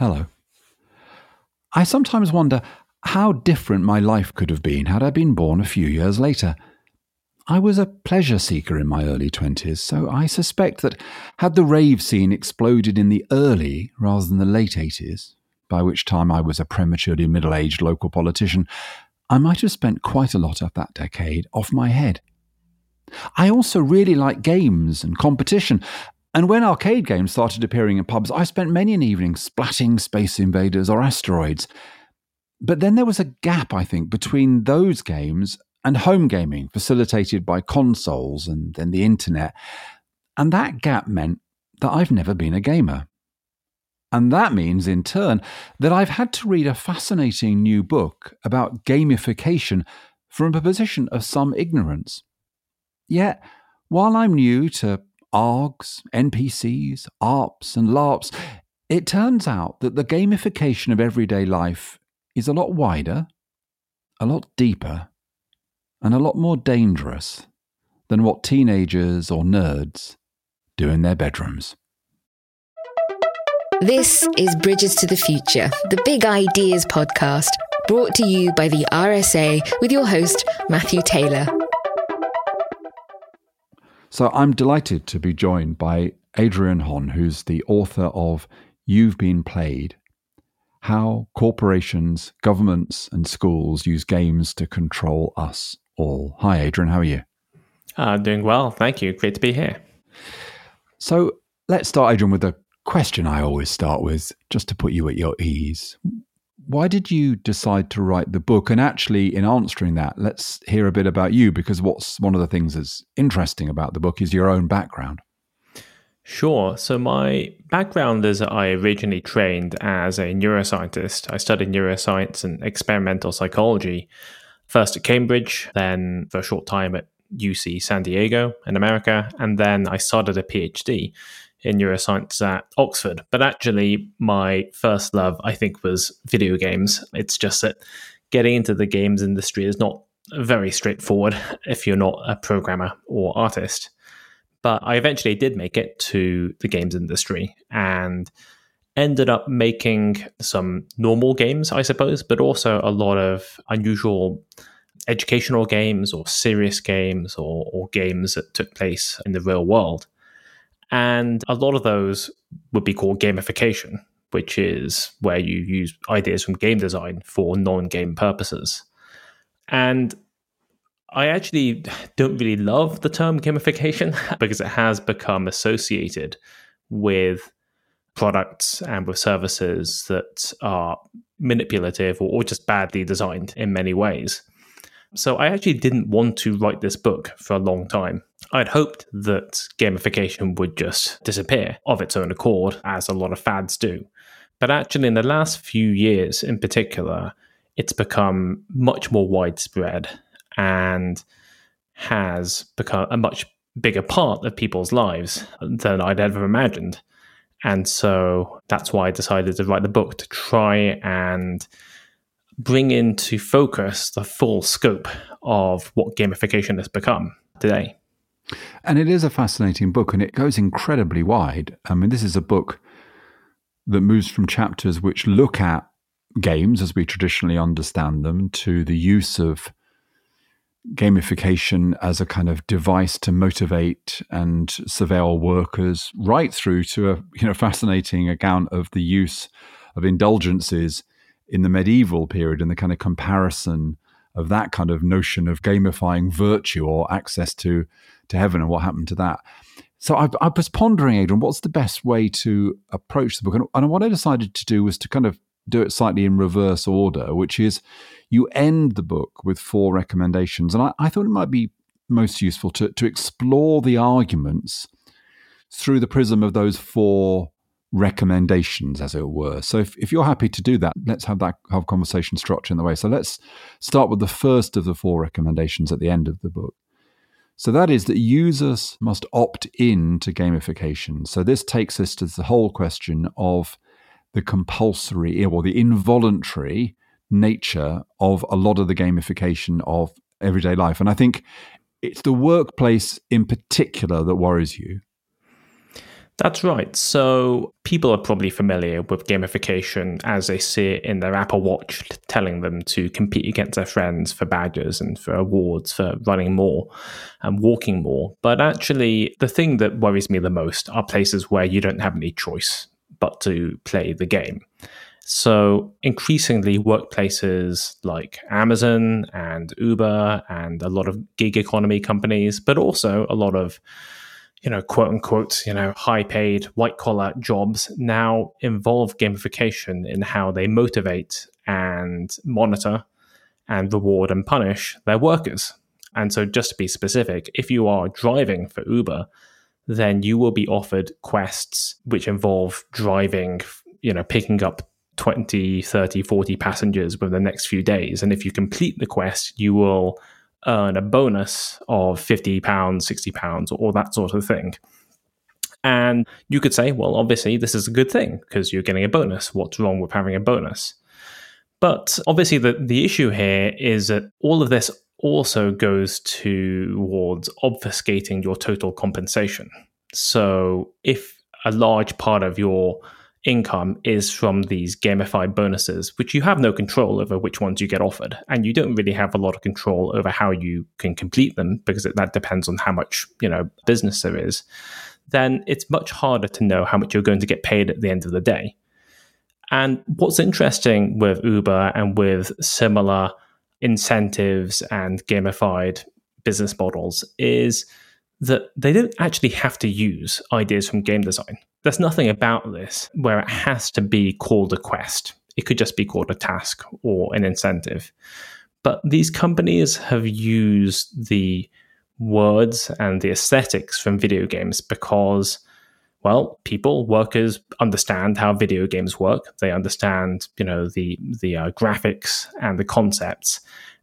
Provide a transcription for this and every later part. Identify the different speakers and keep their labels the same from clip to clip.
Speaker 1: Hello. I sometimes wonder how different my life could have been had I been born a few years later. I was a pleasure seeker in my early 20s, so I suspect that had the rave scene exploded in the early rather than the late 80s, by which time I was a prematurely middle aged local politician, I might have spent quite a lot of that decade off my head. I also really like games and competition, and when arcade games started appearing in pubs, I spent many an evening splatting Space Invaders or Asteroids. But then there was a gap, I think, between those games and home gaming, facilitated by consoles and then the internet. And that gap meant that I've never been a gamer. And that means, in turn, that I've had to read a fascinating new book about gamification from a position of some ignorance. Yet, while I'm new to ARGs, NPCs, ARPs, and LARPs, it turns out that the gamification of everyday life is a lot wider, a lot deeper, and a lot more dangerous than what teenagers or nerds do in their bedrooms.
Speaker 2: This is Bridges to the Future, the Big Ideas podcast, brought to you by the RSA with your host, Matthew Taylor.
Speaker 1: So I'm delighted to be joined by Adrian Hon, who's the author of You've Been Played How Corporations, Governments, and Schools Use Games to Control Us All. Hi, Adrian. How are you?
Speaker 3: Uh, doing well. Thank you. Great to be here.
Speaker 1: So let's start, Adrian, with a question I always start with, just to put you at your ease why did you decide to write the book? And actually, in answering that, let's hear a bit about you because what's one of the things that's interesting about the book is your own background.
Speaker 3: Sure. So, my background is I originally trained as a neuroscientist. I studied neuroscience and experimental psychology, first at Cambridge, then for a short time at UC San Diego in America, and then I started a PhD in neuroscience at Oxford. But actually, my first love, I think, was video games. It's just that getting into the games industry is not very straightforward if you're not a programmer or artist. But I eventually did make it to the games industry and ended up making some normal games, I suppose, but also a lot of unusual educational games or serious games or, or games that took place in the real world. And a lot of those would be called gamification, which is where you use ideas from game design for non game purposes. And I actually don't really love the term gamification because it has become associated with products and with services that are manipulative or, just badly designed in many ways. So I actually didn't want to write this book for a long time. I'd hoped that gamification would just disappear of its own accord, as a lot of fads do. But actually, in the last few years in particular, it's become much more widespread and has become a much bigger part of people's lives than I'd ever imagined. And so that's why I decided to write the book to try and bring into focus the full scope of what gamification has become today.
Speaker 1: And it is a fascinating book and it goes incredibly wide. I mean, this is a book that moves from chapters which look at games as we traditionally understand them to the use of gamification as a kind of device to motivate and surveil workers right through to a you know fascinating account of the use of indulgences in the medieval period and the kind of comparison of that kind of notion of gamifying virtue or access to to heaven and what happened to that. So I, I was pondering, Adrian, what's the best way to approach the book? And, and what I decided to do was to kind of do it slightly in reverse order, which is you end the book with four recommendations. And I, I thought it might be most useful to, to explore the arguments through the prism of those four recommendations, as it were. So if, if you're happy to do that, let's have that have conversation structure in the way. So let's start with the first of the four recommendations at the end of the book. So that is that users must opt in to gamification. So this takes us to the whole question of the compulsory eh, or the involuntary nature of a lot of the gamification of everyday life. And I think it's the workplace in particular that worries you
Speaker 3: That's right. So people are probably familiar with gamification as they see it in their Apple Watch, telling them to compete against their friends for badges and for awards for running more and walking more. But actually, the thing that worries me the most are places where you don't have any choice but to play the game. So increasingly, workplaces like Amazon and Uber and a lot of gig economy companies, but also a lot of you know, quote unquote, you know, high paid white collar jobs now involve gamification in how they motivate and monitor and reward and punish their workers. And so, just to be specific, if you are driving for Uber, then you will be offered quests which involve driving, you know, picking up 20, 30, 40 passengers within the next few days. And if you complete the quest, you will earn a bonus of 50 pounds, 60 pounds, or that sort of thing. And you could say, well, obviously, this is a good thing because you're getting a bonus. What's wrong with having a bonus? But obviously, the, the issue here is that all of this also goes towards obfuscating your total compensation. So if a large part of your income is from these gamified bonuses, which you have no control over which ones you get offered. And you don't really have a lot of control over how you can complete them because that depends on how much, you know, business there is. Then it's much harder to know how much you're going to get paid at the end of the day. And what's interesting with Uber and with similar incentives and gamified business models is that they don't actually have to use ideas from game design. There's nothing about this where it has to be called a quest. It could just be called a task or an incentive. But these companies have used the words and the aesthetics from video games because, well, people, workers understand how video games work. They understand, you know, the the uh, graphics and the concepts.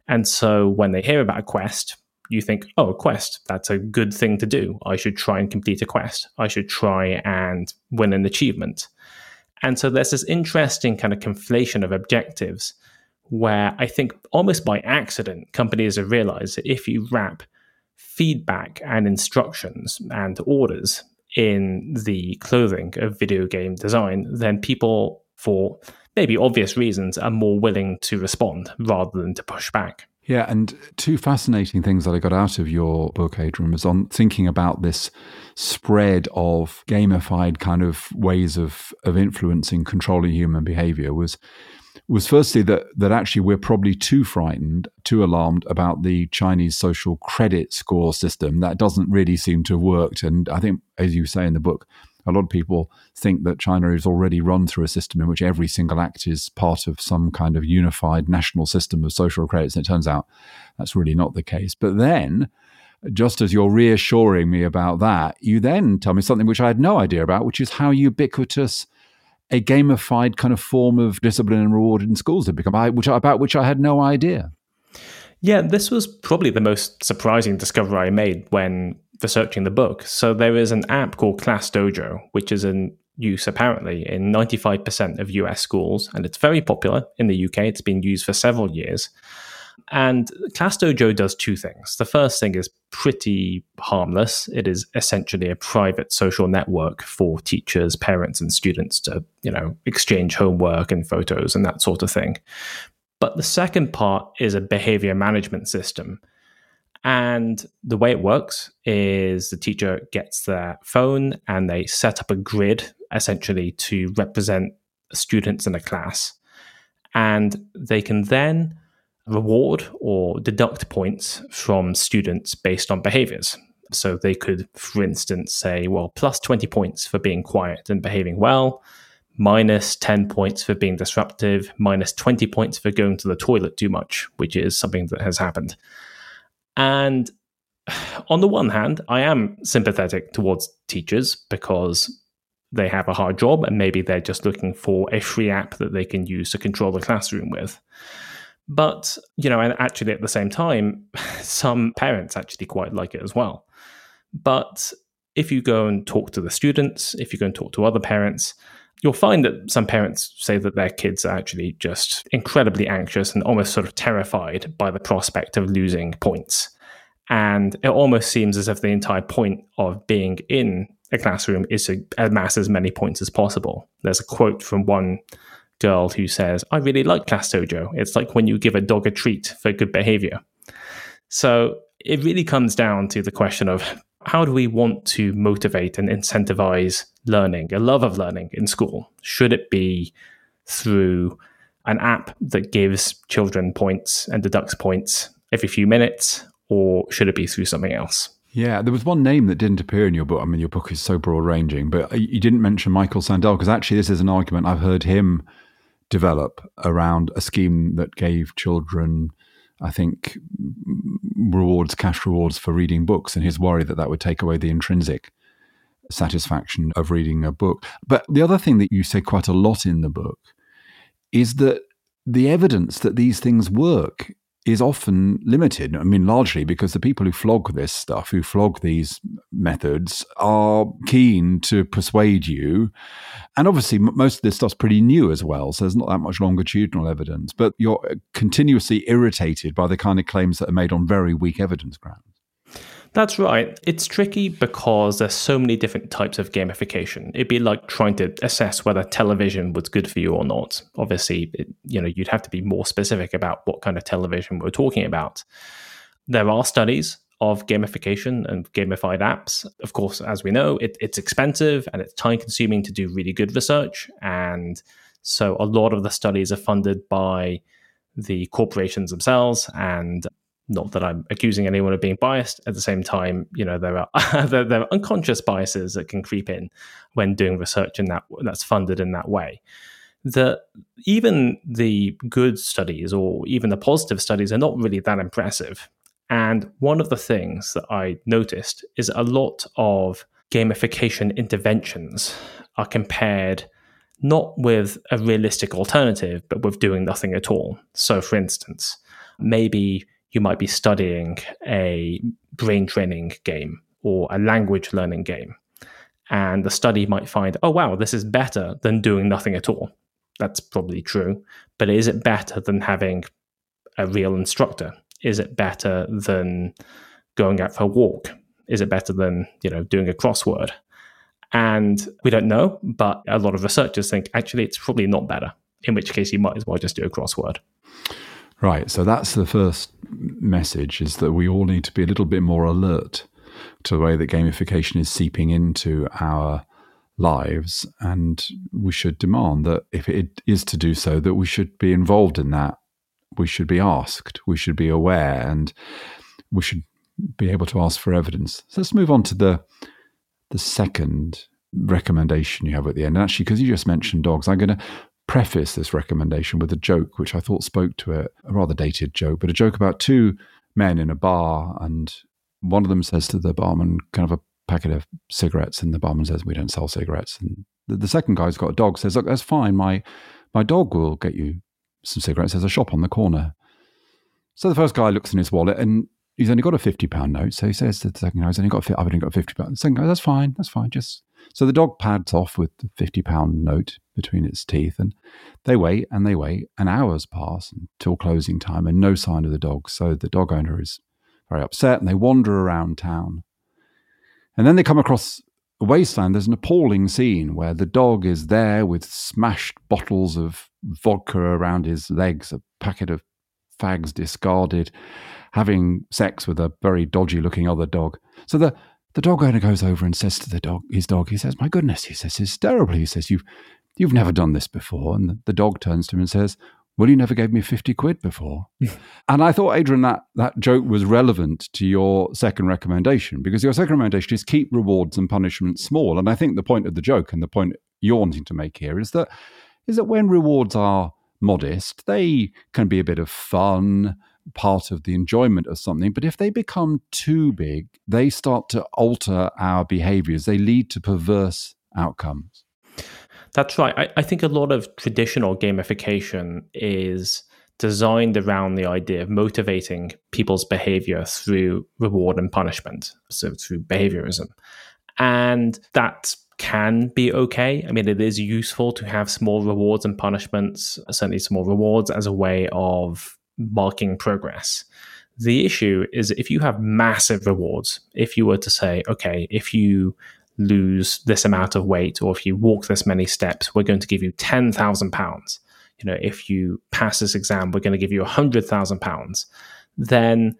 Speaker 3: And so when they hear about a quest, you think, oh, a quest, that's a good thing to do. I should try and complete a quest. I should try and win an achievement. And so there's this interesting kind of conflation of objectives where I think almost by accident, companies have realized that if you wrap feedback and instructions and orders in the clothing of video game design, then people, for maybe obvious reasons, are more willing to respond rather than to push back.
Speaker 1: Yeah, and two fascinating things that I got out of your book, Adrian, was on thinking about this spread of gamified kind of ways of of influencing, controlling human behavior. Was was firstly that that actually we're probably too frightened, too alarmed about the Chinese social credit score system that doesn't really seem to have worked. And I think, as you say in the book, a lot of people think that China is already run through a system in which every single act is part of some kind of unified national system of social credits. And it turns out that's really not the case. But then, just as you're reassuring me about that, you then tell me something which I had no idea about, which is how ubiquitous a gamified kind of form of discipline and reward in schools have become, which about which I had no idea.
Speaker 3: Yeah, this was probably the most surprising discovery I made when researching the book. So there is an app called Class Dojo, which is in use apparently in 95% of US schools, and it's very popular in the UK. It's been used for several years. And Class Dojo does two things. The first thing is pretty harmless. It is essentially a private social network for teachers, parents, and students to, you know, exchange homework and photos and that sort of thing. But the second part is a behavior management system and the way it works is the teacher gets their phone and they set up a grid essentially to represent students in a class. And they can then reward or deduct points from students based on behaviors. So they could, for instance, say, well, plus 20 points for being quiet and behaving well, minus 10 points for being disruptive, minus 20 points for going to the toilet too much, which is something that has happened. And on the one hand, I am sympathetic towards teachers because they have a hard job and maybe they're just looking for a free app that they can use to control the classroom with. But, you know, and actually at the same time, some parents actually quite like it as well. But if you go and talk to the students, if you go and talk to other parents, you'll find that some parents say that their kids are actually just incredibly anxious and almost sort of terrified by the prospect of losing points. And it almost seems as if the entire point of being in a classroom is to amass as many points as possible. There's a quote from one girl who says, I really like Class Dojo. It's like when you give a dog a treat for good behavior. So it really comes down to the question of how do we want to motivate and incentivize learning, a love of learning in school? Should it be through an app that gives children points and deducts points every few minutes, or should it be through something else?
Speaker 1: Yeah, there was one name that didn't appear in your book. I mean, your book is so broad ranging, but you didn't mention Michael Sandel because actually, this is an argument I've heard him develop around a scheme that gave children, I think, rewards, cash rewards for reading books, and his worry that that would take away the intrinsic satisfaction of reading a book. But the other thing that you say quite a lot in the book is that the evidence that these things work is often limited. I mean, largely because the people who flog this stuff, who flog these methods, are keen to persuade you. And obviously, most of this stuff's pretty new as well, so there's not that much longitudinal evidence. But you're continuously irritated by the kind of claims that are made on very weak evidence grounds.
Speaker 3: That's right. It's tricky because there's so many different types of gamification. It'd be like trying to assess whether television was good for you or not. Obviously, it, you know, you'd have to be more specific about what kind of television we're talking about. There are studies of gamification and gamified apps. Of course, as we know, it, it's expensive and it's time consuming to do really good research. And so a lot of the studies are funded by the corporations themselves and not that I'm accusing anyone of being biased. At the same time, you know there are there, there, are unconscious biases that can creep in when doing research in that that's funded in that way. That even the good studies or even the positive studies are not really that impressive. And one of the things that I noticed is a lot of gamification interventions are compared not with a realistic alternative, but with doing nothing at all. So, for instance, maybe you might be studying a brain training game or a language learning game. And the study might find, oh, wow, this is better than doing nothing at all. That's probably true. But is it better than having a real instructor? Is it better than going out for a walk? Is it better than, you know, doing a crossword? And we don't know, but a lot of researchers think actually it's probably not better, in which case you might as well just do a crossword.
Speaker 1: Right. So that's the first message is that we all need to be a little bit more alert to the way that gamification is seeping into our lives. And we should demand that if it is to do so, that we should be involved in that. We should be asked, we should be aware, and we should be able to ask for evidence. So let's move on to the the second recommendation you have at the end. Actually, because you just mentioned dogs, I'm going to preface this recommendation with a joke which I thought spoke to it, a rather dated joke, but a joke about two men in a bar, and one of them says to the barman, kind of a packet of cigarettes, and the barman says, "We don't sell cigarettes." And the, the second guy's got a dog, says, "Look, that's fine. My my dog will get you some cigarettes. There's a shop on the corner." So the first guy looks in his wallet and he's only got a fifty pound note. So he says to the second guy, "I've only got I've only got fifty pound." The second guy, "That's fine. That's fine. Just so the dog pads off with the fifty pound note between its teeth, and they wait and they wait, and hours pass until closing time, and no sign of the dog. So the dog owner is very upset, and they wander around town, and then they come across a wasteland. There's an appalling scene where the dog is there with smashed bottles of vodka around his legs, a packet of fags discarded, having sex with a very dodgy looking other dog. So the the dog owner goes over and says to the dog, his dog, he says, "My goodness," he says, "it's terrible." He says, "You've you've never done this before." And the, the dog turns to him and says, "Well, you never gave me fifty quid before." Hmm. and I thought, Adrian, that that joke was relevant to your second recommendation because your second recommendation is keep rewards and punishments small. And I think the point of the joke and the point you're wanting to make here is that is that when rewards are modest, they can be a bit of fun part of the enjoyment of something. But if they become too big, they start to alter our behaviors. They lead to perverse outcomes.
Speaker 3: That's right. I, I think a lot of traditional gamification is designed around the idea of motivating people's behavior through reward and punishment, so through behaviorism. And that can be okay. I mean, it is useful to have small rewards and punishments, certainly small rewards as a way of marking progress. The issue is if you have massive rewards, if you were to say, okay, if you lose this amount of weight or if you walk this many steps, we're going to give you £10,000. You know, if you pass this exam, we're going to give you £100,000. Then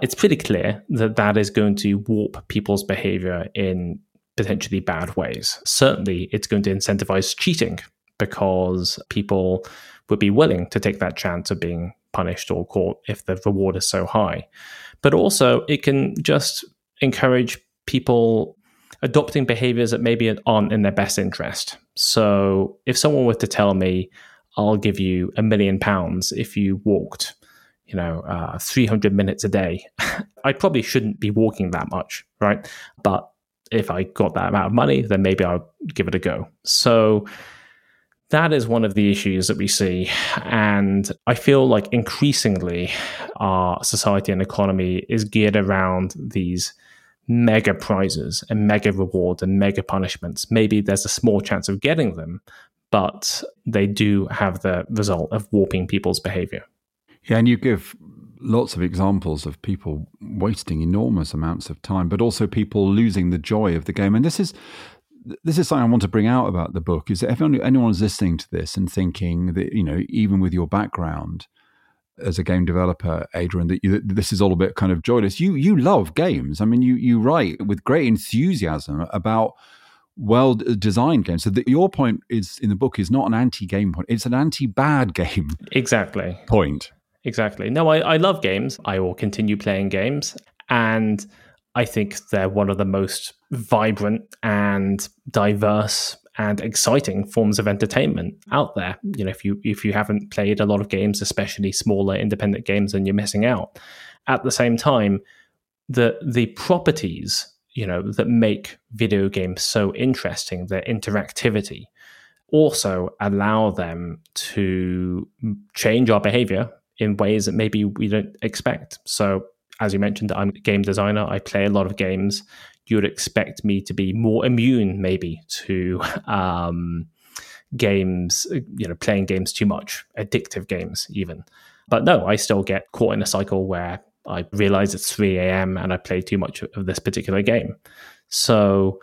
Speaker 3: it's pretty clear that that is going to warp people's behavior in potentially bad ways. Certainly, it's going to incentivize cheating because people would be willing to take that chance of being punished or caught if the reward is so high. But also, it can just encourage people adopting behaviors that maybe aren't in their best interest. So, if someone were to tell me, I'll give you a million pounds if you walked, you know, uh, 300 minutes a day, I probably shouldn't be walking that much, right? But if I got that amount of money, then maybe I'll give it a go. So, that is one of the issues that we see. And I feel like increasingly our society and economy is geared around these mega prizes and mega rewards and mega punishments. Maybe there's a small chance of getting them, but they do have the result of warping people's behavior.
Speaker 1: Yeah, and you give lots of examples of people wasting enormous amounts of time, but also people losing the joy of the game. And this is this is something I want to bring out about the book is that if anyone's listening to this and thinking that, you know, even with your background as a game developer, Adrian, that, you, that this is all a bit kind of joyless. You you love games. I mean, you you write with great enthusiasm about well designed games. So the, your point is in the book is not an anti game point; it's an anti bad game.
Speaker 3: Exactly.
Speaker 1: Point.
Speaker 3: Exactly. No, I, I love games. I will continue playing games, and I think they're one of the most vibrant and diverse and exciting forms of entertainment out there. You know, if you if you haven't played a lot of games, especially smaller independent games, then you're missing out. At the same time, the the properties you know that make video games so interesting, their interactivity, also allow them to change our behavior in ways that maybe we don't expect. So as you mentioned, I'm a game designer. I play a lot of games. You would expect me to be more immune, maybe, to um, games, you know, playing games too much, addictive games, even. But no, I still get caught in a cycle where I realize it's 3 a.m. and I play too much of this particular game. So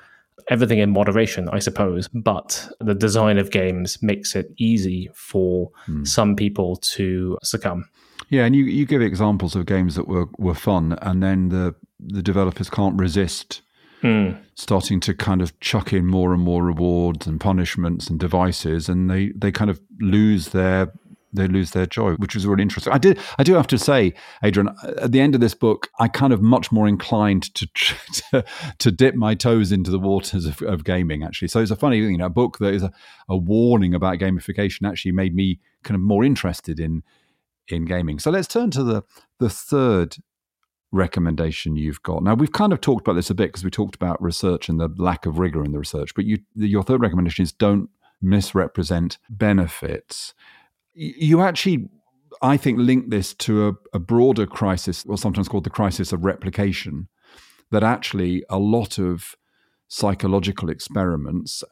Speaker 3: everything in moderation, I suppose. But the design of games makes it easy for mm. some people to succumb.
Speaker 1: Yeah, and you, you give examples of games that were, were fun, and then the the developers can't resist mm. starting to kind of chuck in more and more rewards and punishments and devices, and they, they kind of lose their they lose their joy, which was really interesting. I did I do have to say, Adrian, at the end of this book, I kind of much more inclined to to, to dip my toes into the waters of, of, gaming. Actually, so it's a funny you know a book that is a, a warning about gamification actually made me kind of more interested in in gaming. So let's turn to the the third recommendation you've got. Now we've kind of talked about this a bit because we talked about research and the lack of rigor in the research, but you your third recommendation is don't misrepresent benefits. You actually I think link this to a, a broader crisis, or sometimes called the crisis of replication, that actually a lot of psychological experiments.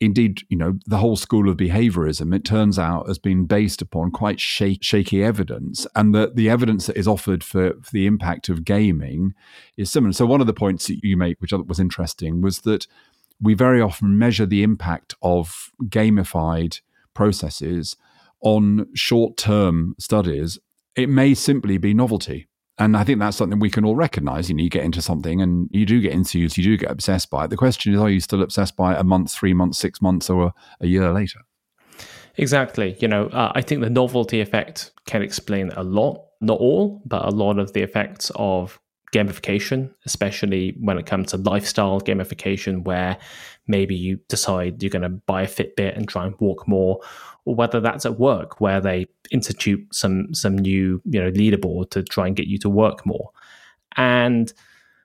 Speaker 1: indeed, you know, the whole school of behaviorism, it turns out, has been based upon quite shaky evidence. And that the evidence that is offered for, for the impact of gaming is similar. So, one of the points that you make, which I thought was interesting, was that we very often measure the impact of gamified processes on short term studies. It may simply be novelty and I think that's something we can all recognize. You know, you get into something and you do get enthused, you do get obsessed by it. The question is, are you still obsessed by it a month, three months, six months, or a, a year later?
Speaker 3: Exactly. You know, uh, I think the novelty effect can explain a lot, not all, but a lot of the effects of gamification, especially when it comes to lifestyle gamification, where maybe you decide you're going to buy a Fitbit and try and walk more, or whether that's at work where they institute some some new you know leaderboard to try and get you to work more. And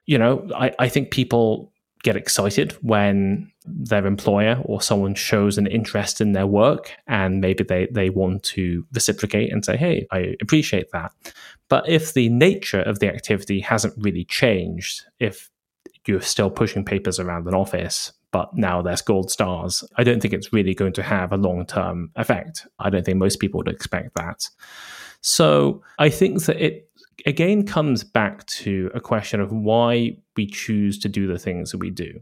Speaker 3: you know i, I think people get excited when their employer or someone shows an interest in their work and maybe they, they want to reciprocate and say hey i appreciate that. But if the nature of the activity hasn't really changed if you're still pushing papers around an office but now there's gold stars. I don't think it's really going to have a long term effect. I don't think most people would expect that. So I think that it again comes back to a question of why we choose to do the things that we do.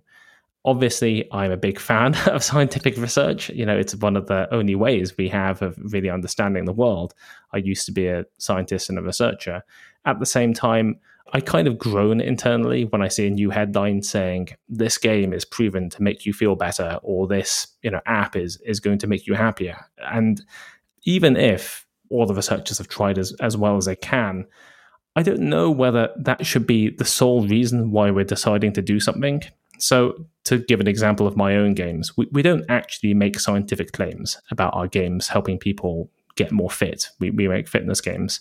Speaker 3: Obviously, I'm a big fan of scientific research. You know, it's one of the only ways we have of really understanding the world. I used to be a scientist and a researcher. At the same time, I kind of groan internally when I see a new headline saying this game is proven to make you feel better or this, you know, app is is going to make you happier. And even if all the researchers have tried as, as well as they can, I don't know whether that should be the sole reason why we're deciding to do something. So, to give an example of my own games, we, we don't actually make scientific claims about our games helping people get more fit. We, we make fitness games.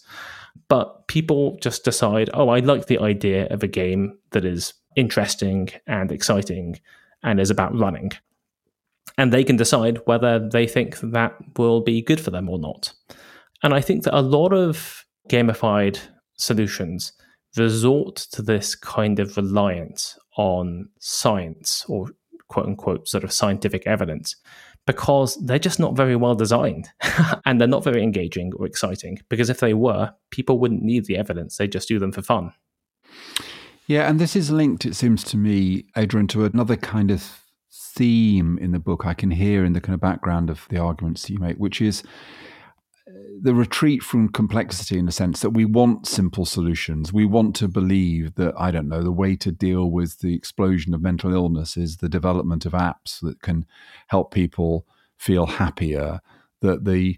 Speaker 3: But people just decide, oh, I like the idea of a game that is interesting and exciting and is about running. And they can decide whether they think that will be good for them or not. And I think that a lot of gamified solutions resort to this kind of reliance on science or quote unquote sort of scientific evidence because they're just not very well designed and they're not very engaging or exciting. Because if they were, people wouldn't need the evidence, they just do them for fun.
Speaker 1: Yeah, and this is linked, it seems to me, Adrian, to another kind of theme in the book I can hear in the kind of background of the arguments you make, which is the retreat from complexity in the sense that we want simple solutions. We want to believe that, I don't know, the way to deal with the explosion of mental illness is the development of apps that can help people feel happier, that the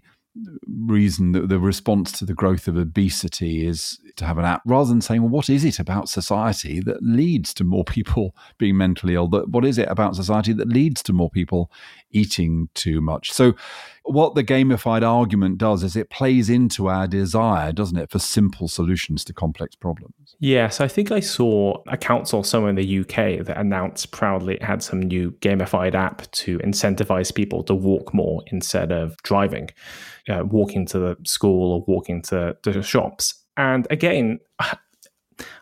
Speaker 1: reason that the response to the growth of obesity is to have an app rather than saying, well, what is it about society that leads to more people being mentally ill? That what is it about society that leads to more people eating too much? So what the gamified argument does is it plays into our desire, doesn't it, for simple solutions to complex problems.
Speaker 3: Yes, I think I saw a council somewhere in the UK that announced proudly it had some new gamified app to incentivize people to walk more instead of driving, uh, walking to the school or walking to, to the shops. And again,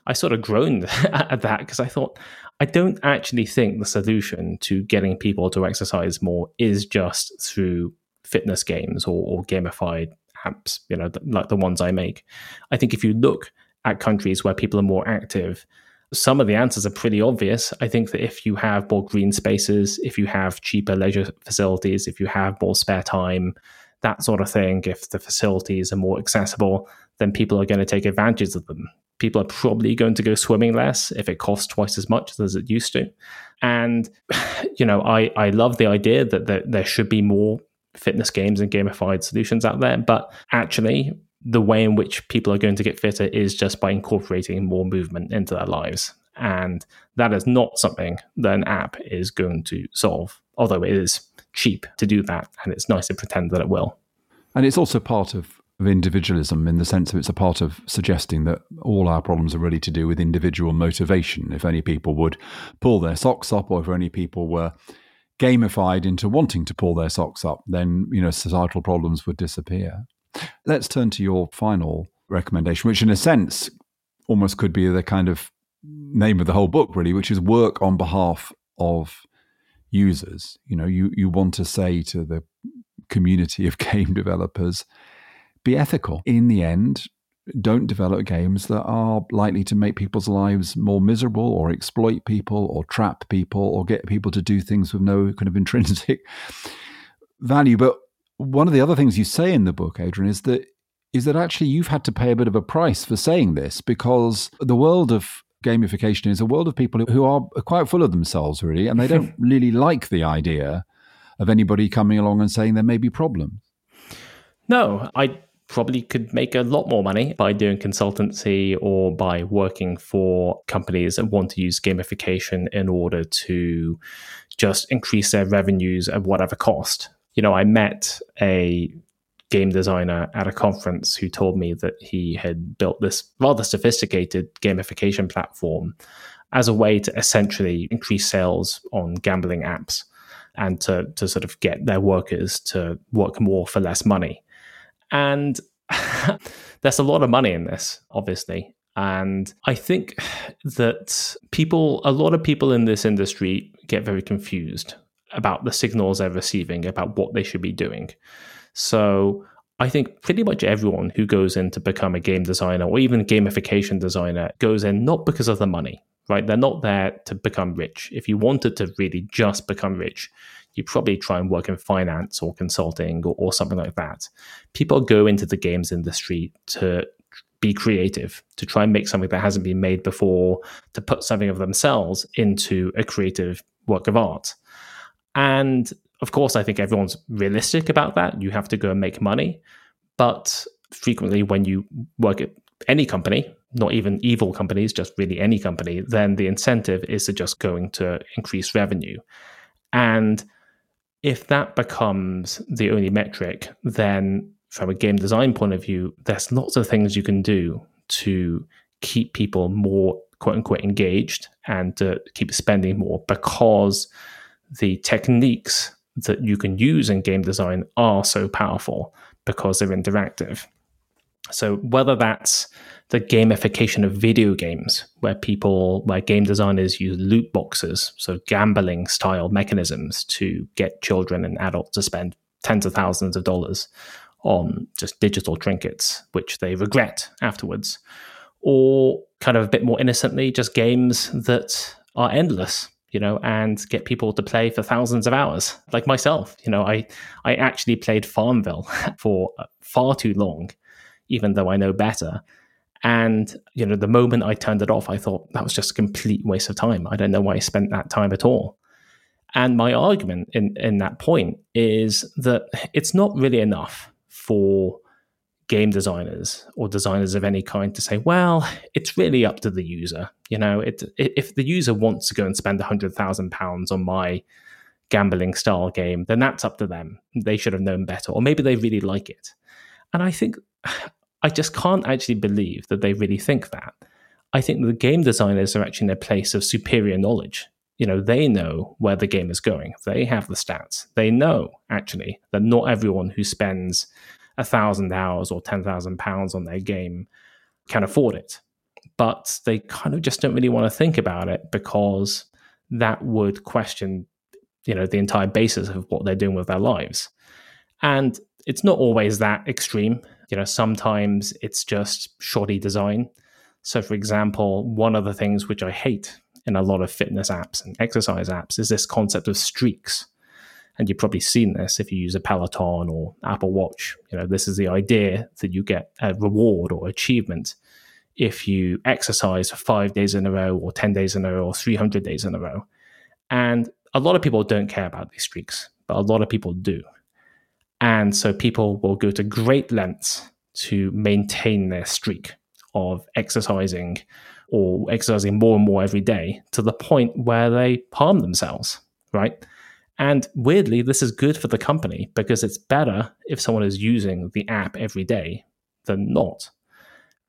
Speaker 3: I sort of groaned at that because I thought, I don't actually think the solution to getting people to exercise more is just through fitness games or, or gamified apps, you know, like the ones I make. I think if you look at countries where people are more active, some of the answers are pretty obvious. I think that if you have more green spaces, if you have cheaper leisure facilities, if you have more spare time, that sort of thing, if the facilities are more accessible, then people are going to take advantage of them. People are probably going to go swimming less if it costs twice as much as it used to. And, you know, I, I love the idea that there, there should be more fitness games and gamified solutions out there. But actually, the way in which people are going to get fitter is just by incorporating more movement into their lives. And that is not something that an app is going to solve, although it is cheap to do that. And it's nice to pretend that it will.
Speaker 1: And it's also part of, of individualism in the sense of it's a part of suggesting that all our problems are really to do with individual motivation. If any people would pull their socks up, or if any people were gamified into wanting to pull their socks up, then you know societal problems would disappear. Let's turn to your final recommendation, which in a sense almost could be the kind of name of the whole book, really, which is work on behalf of users. You know, you you want to say to the community of game developers, be ethical. In the end, don't develop games that are likely to make people's lives more miserable or exploit people or trap people or get people to do things with no kind of intrinsic value. But one of the other things you say in the book, Adrian, is that is that actually you've had to pay a bit of a price for saying this because the world of gamification is a world of people who are quite full of themselves, really, and they don't really like the idea of anybody coming along and saying there may be problems.
Speaker 3: No, I probably could make a lot more money by doing consultancy or by working for companies that want to use gamification in order to just increase their revenues at whatever cost. You know, I met a game designer at a conference who told me that he had built this rather sophisticated gamification platform as a way to essentially increase sales on gambling apps and to, to sort of get their workers to work more for less money. And there's a lot of money in this, obviously. And I think that people, a lot of people in this industry get very confused about the signals they're receiving about what they should be doing. So I think pretty much everyone who goes in to become a game designer or even gamification designer goes in not because of the money, right? They're not there to become rich. If you wanted to really just become rich, you probably try and work in finance or consulting or, or something like that. People go into the games industry to be creative, to try and make something that hasn't been made before, to put something of themselves into a creative work of art. And of course, I think everyone's realistic about that. You have to go and make money. But frequently, when you work at any company, not even evil companies, just really any company, then the incentive is to just going to increase revenue. And if that becomes the only metric, then from a game design point of view, there's lots of things you can do to keep people more quote unquote engaged and to keep spending more because the techniques that you can use in game design are so powerful because they're interactive. So whether that's the gamification of video games, where people, where game designers use loot boxes, so gambling style mechanisms to get children and adults to spend tens of thousands of dollars on just digital trinkets, which they regret afterwards, or kind of a bit more innocently, just games that are endless you know, and get people to play for thousands of hours, like myself. You know, I I actually played Farmville for far too long, even though I know better. And you know, the moment I turned it off, I thought that was just a complete waste of time. I don't know why I spent that time at all. And my argument in in that point is that it's not really enough for game designers or designers of any kind to say, well, it's really up to the user. You know, it, if the user wants to go and spend hundred thousand pounds on my gambling style game, then that's up to them. They should have known better, or maybe they really like it. And I think I just can't actually believe that they really think that. I think the game designers are actually in a place of superior knowledge. You know, they know where the game is going. They have the stats. They know actually that not everyone who spends a thousand hours or ten thousand pounds on their game can afford it. But they kind of just don't really want to think about it because that would question, you know, the entire basis of what they're doing with their lives. And it's not always that extreme. You know, sometimes it's just shoddy design. So, for example, one of the things which I hate in a lot of fitness apps and exercise apps is this concept of streaks and you've probably seen this if you use a Peloton or Apple Watch. You know, this is the idea that you get a reward or achievement if you exercise for five days in a row or 10 days in a row or 300 days in a row. And a lot of people don't care about these streaks, but a lot of people do. And so people will go to great lengths to maintain their streak of exercising or exercising more and more every day to the point where they harm themselves, right? And weirdly, this is good for the company because it's better if someone is using the app every day than not.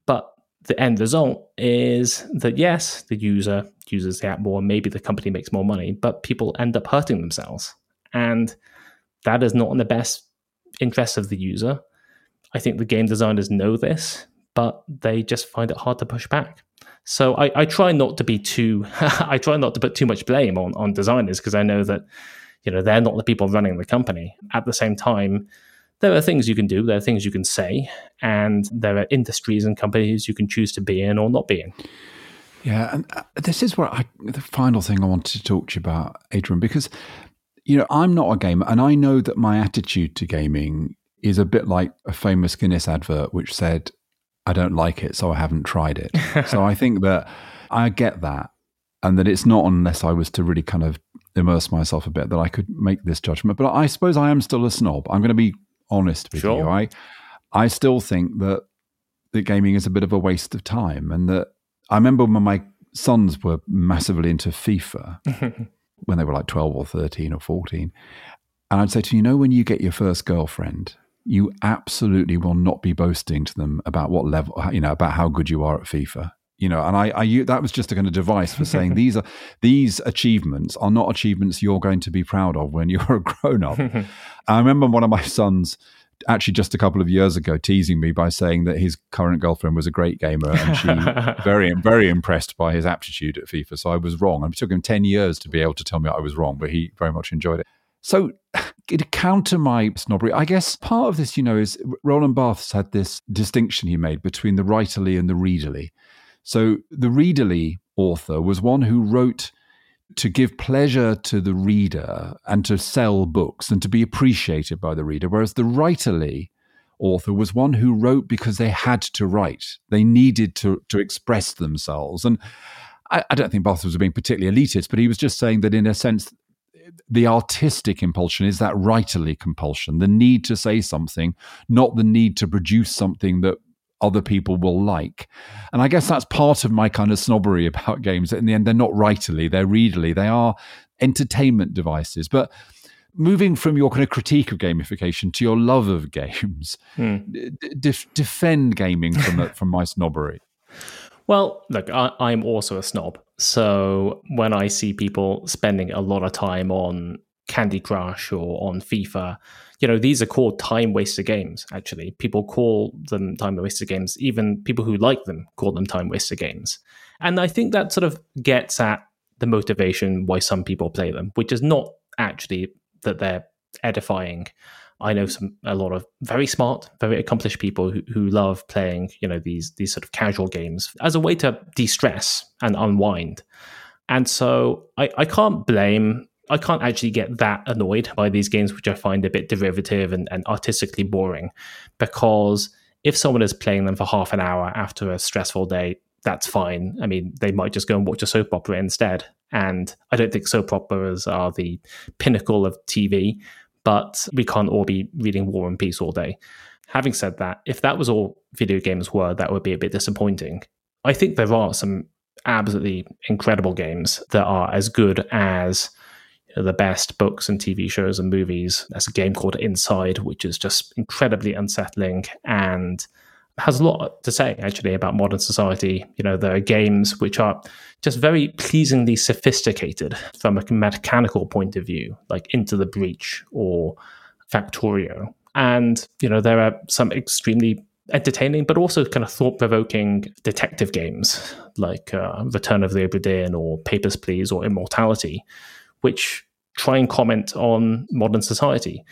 Speaker 3: But the end result is that yes, the user uses the app more, maybe the company makes more money, but people end up hurting themselves. And that is not in the best interest of the user. I think the game designers know this, but they just find it hard to push back. So I, I try not to be too I try not to put too much blame on, on designers because I know that you know they're not the people running the company at the same time there are things you can do there are things you can say and there are industries and companies you can choose to be in or not be in
Speaker 1: yeah and uh, this is where I, the final thing i wanted to talk to you about adrian because you know i'm not a gamer and i know that my attitude to gaming is a bit like a famous guinness advert which said i don't like it so i haven't tried it so i think that i get that and that it's not unless I was to really kind of immerse myself a bit that I could make this judgment. But I suppose I am still a snob. I'm going to be honest with sure. you. I I still think that that gaming is a bit of a waste of time, and that I remember when my sons were massively into FIFA when they were like 12 or 13 or 14. And I'd say to you, you know, when you get your first girlfriend, you absolutely will not be boasting to them about what level, you know, about how good you are at FIFA you know and i, I that was just a kind of device for saying these are these achievements are not achievements you're going to be proud of when you're a grown up i remember one of my sons actually just a couple of years ago teasing me by saying that his current girlfriend was a great gamer and she very very impressed by his aptitude at FIFA. So I was wrong. It took him ten years to be able to tell me I was wrong, but he very much enjoyed it. So to counter my snobbery, I guess part of this, you know, is Roland Barthes had this distinction he made between the writerly and the readerly. So the readerly author was one who wrote to give pleasure to the reader and to sell books and to be appreciated by the reader, whereas the writerly author was one who wrote because they had to write. They needed to, to express themselves. And I, I don't think Barthes was being particularly elitist, but he was just saying that in a sense, the artistic impulsion is that writerly compulsion, the need to say something, not the need to produce something that other people will like. And I guess that's part of my kind of snobbery about games. In the end, they're not writerly, they're readerly, they are entertainment devices. But moving from your kind of critique of gamification to your love of games, hmm. d- defend gaming from, from my snobbery.
Speaker 3: Well, look, I, am also a snob. So when I see people spending a lot of time on Candy Crush or on FIFA, you know, these are called time waster games, actually. People call them time waster games. Even people who like them call them time waster games. And I think that sort of gets at the motivation why some people play them, which is not actually that they're edifying I know some a lot of very smart, very accomplished people who, who love playing, you know, these these sort of casual games as a way to de-stress and unwind. And so I, I can't blame I can't actually get that annoyed by these games which I find a bit derivative and, and artistically boring. Because if someone is playing them for half an hour after a stressful day, that's fine. I mean, they might just go and watch a soap opera instead. And I don't think soap operas are the pinnacle of TV, but we can't all be reading War and Peace all day. Having said that, if that was all video games were, that would be a bit disappointing. I think there are some absolutely incredible games that are as good as the best books and TV shows and movies. There's a game called Inside, which is just incredibly unsettling and has a lot to say actually about modern society. You know, there are games which are just very pleasingly sophisticated from a mechanical point of view, like Into the Breach or Factorio. And, you know, there are some extremely entertaining but also kind of thought-provoking detective games like uh, Return of the Obra Dinn or Papers, Please or Immortality, which try and comment on modern society.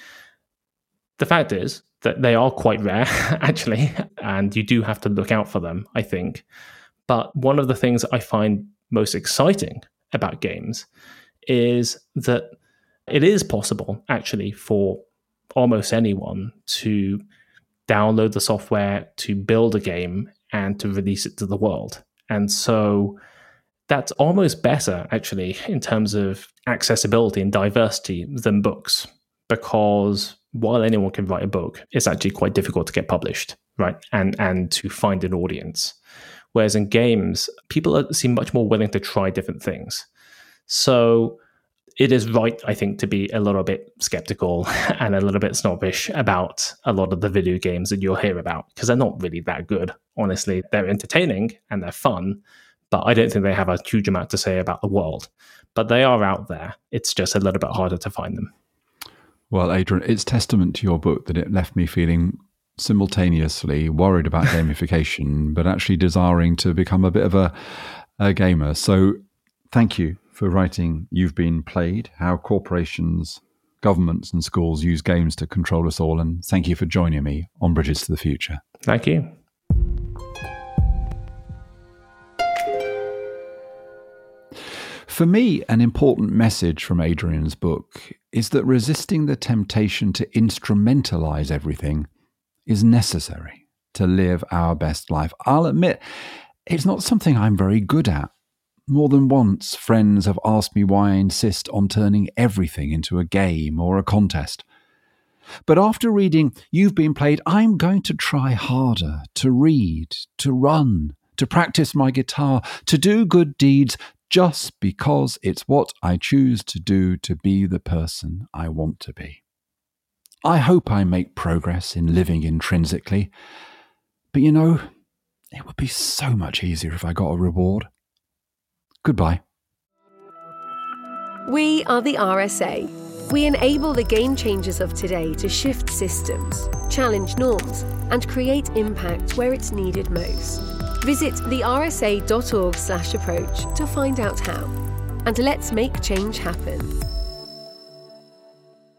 Speaker 3: The fact is, that they are quite rare, actually, and you do have to look out for them, I think. But one of the things I find most exciting about games is that it is possible, actually, for almost anyone to download the software, to build a game, and to release it to the world. And so that's almost better, actually, in terms of accessibility and diversity than books, because while anyone can write a book, it's actually quite difficult to get published, right? And and to find an audience. Whereas in games, people are, seem much more willing to try different things. So it is right, I think, to be a little bit skeptical and a little bit snobbish about a lot of the video games that you'll hear about because they're not really that good. Honestly, they're entertaining and they're fun, but I don't think they have a huge amount to say about the world. But they are out there. It's just a little bit harder to find them.
Speaker 1: Well, Adrian, it's testament to your book that it left me feeling simultaneously worried about gamification, but actually desiring to become a bit of a, a gamer. So, thank you for writing You've Been Played How Corporations, Governments, and Schools Use Games to Control Us All. And thank you for joining me on Bridges to the Future.
Speaker 3: Thank you.
Speaker 1: For me, an important message from Adrian's book is that resisting the temptation to instrumentalize everything is necessary to live our best life. I'll admit, it's not something I'm very good at. More than once, friends have asked me why I insist on turning everything into a game or a contest. But after reading You've Been Played, I'm going to try harder to read, to run, to practice my guitar, to do good deeds, just because it's what I choose to do to be the person I want to be. I hope I make progress in living intrinsically, but you know, it would be so much easier if I got a reward. Goodbye.
Speaker 4: We are the RSA. We enable the game changers of today to shift systems, challenge norms, and create impact where it's needed most. Visit thersa.org slash approach to find out how. And let's make change happen.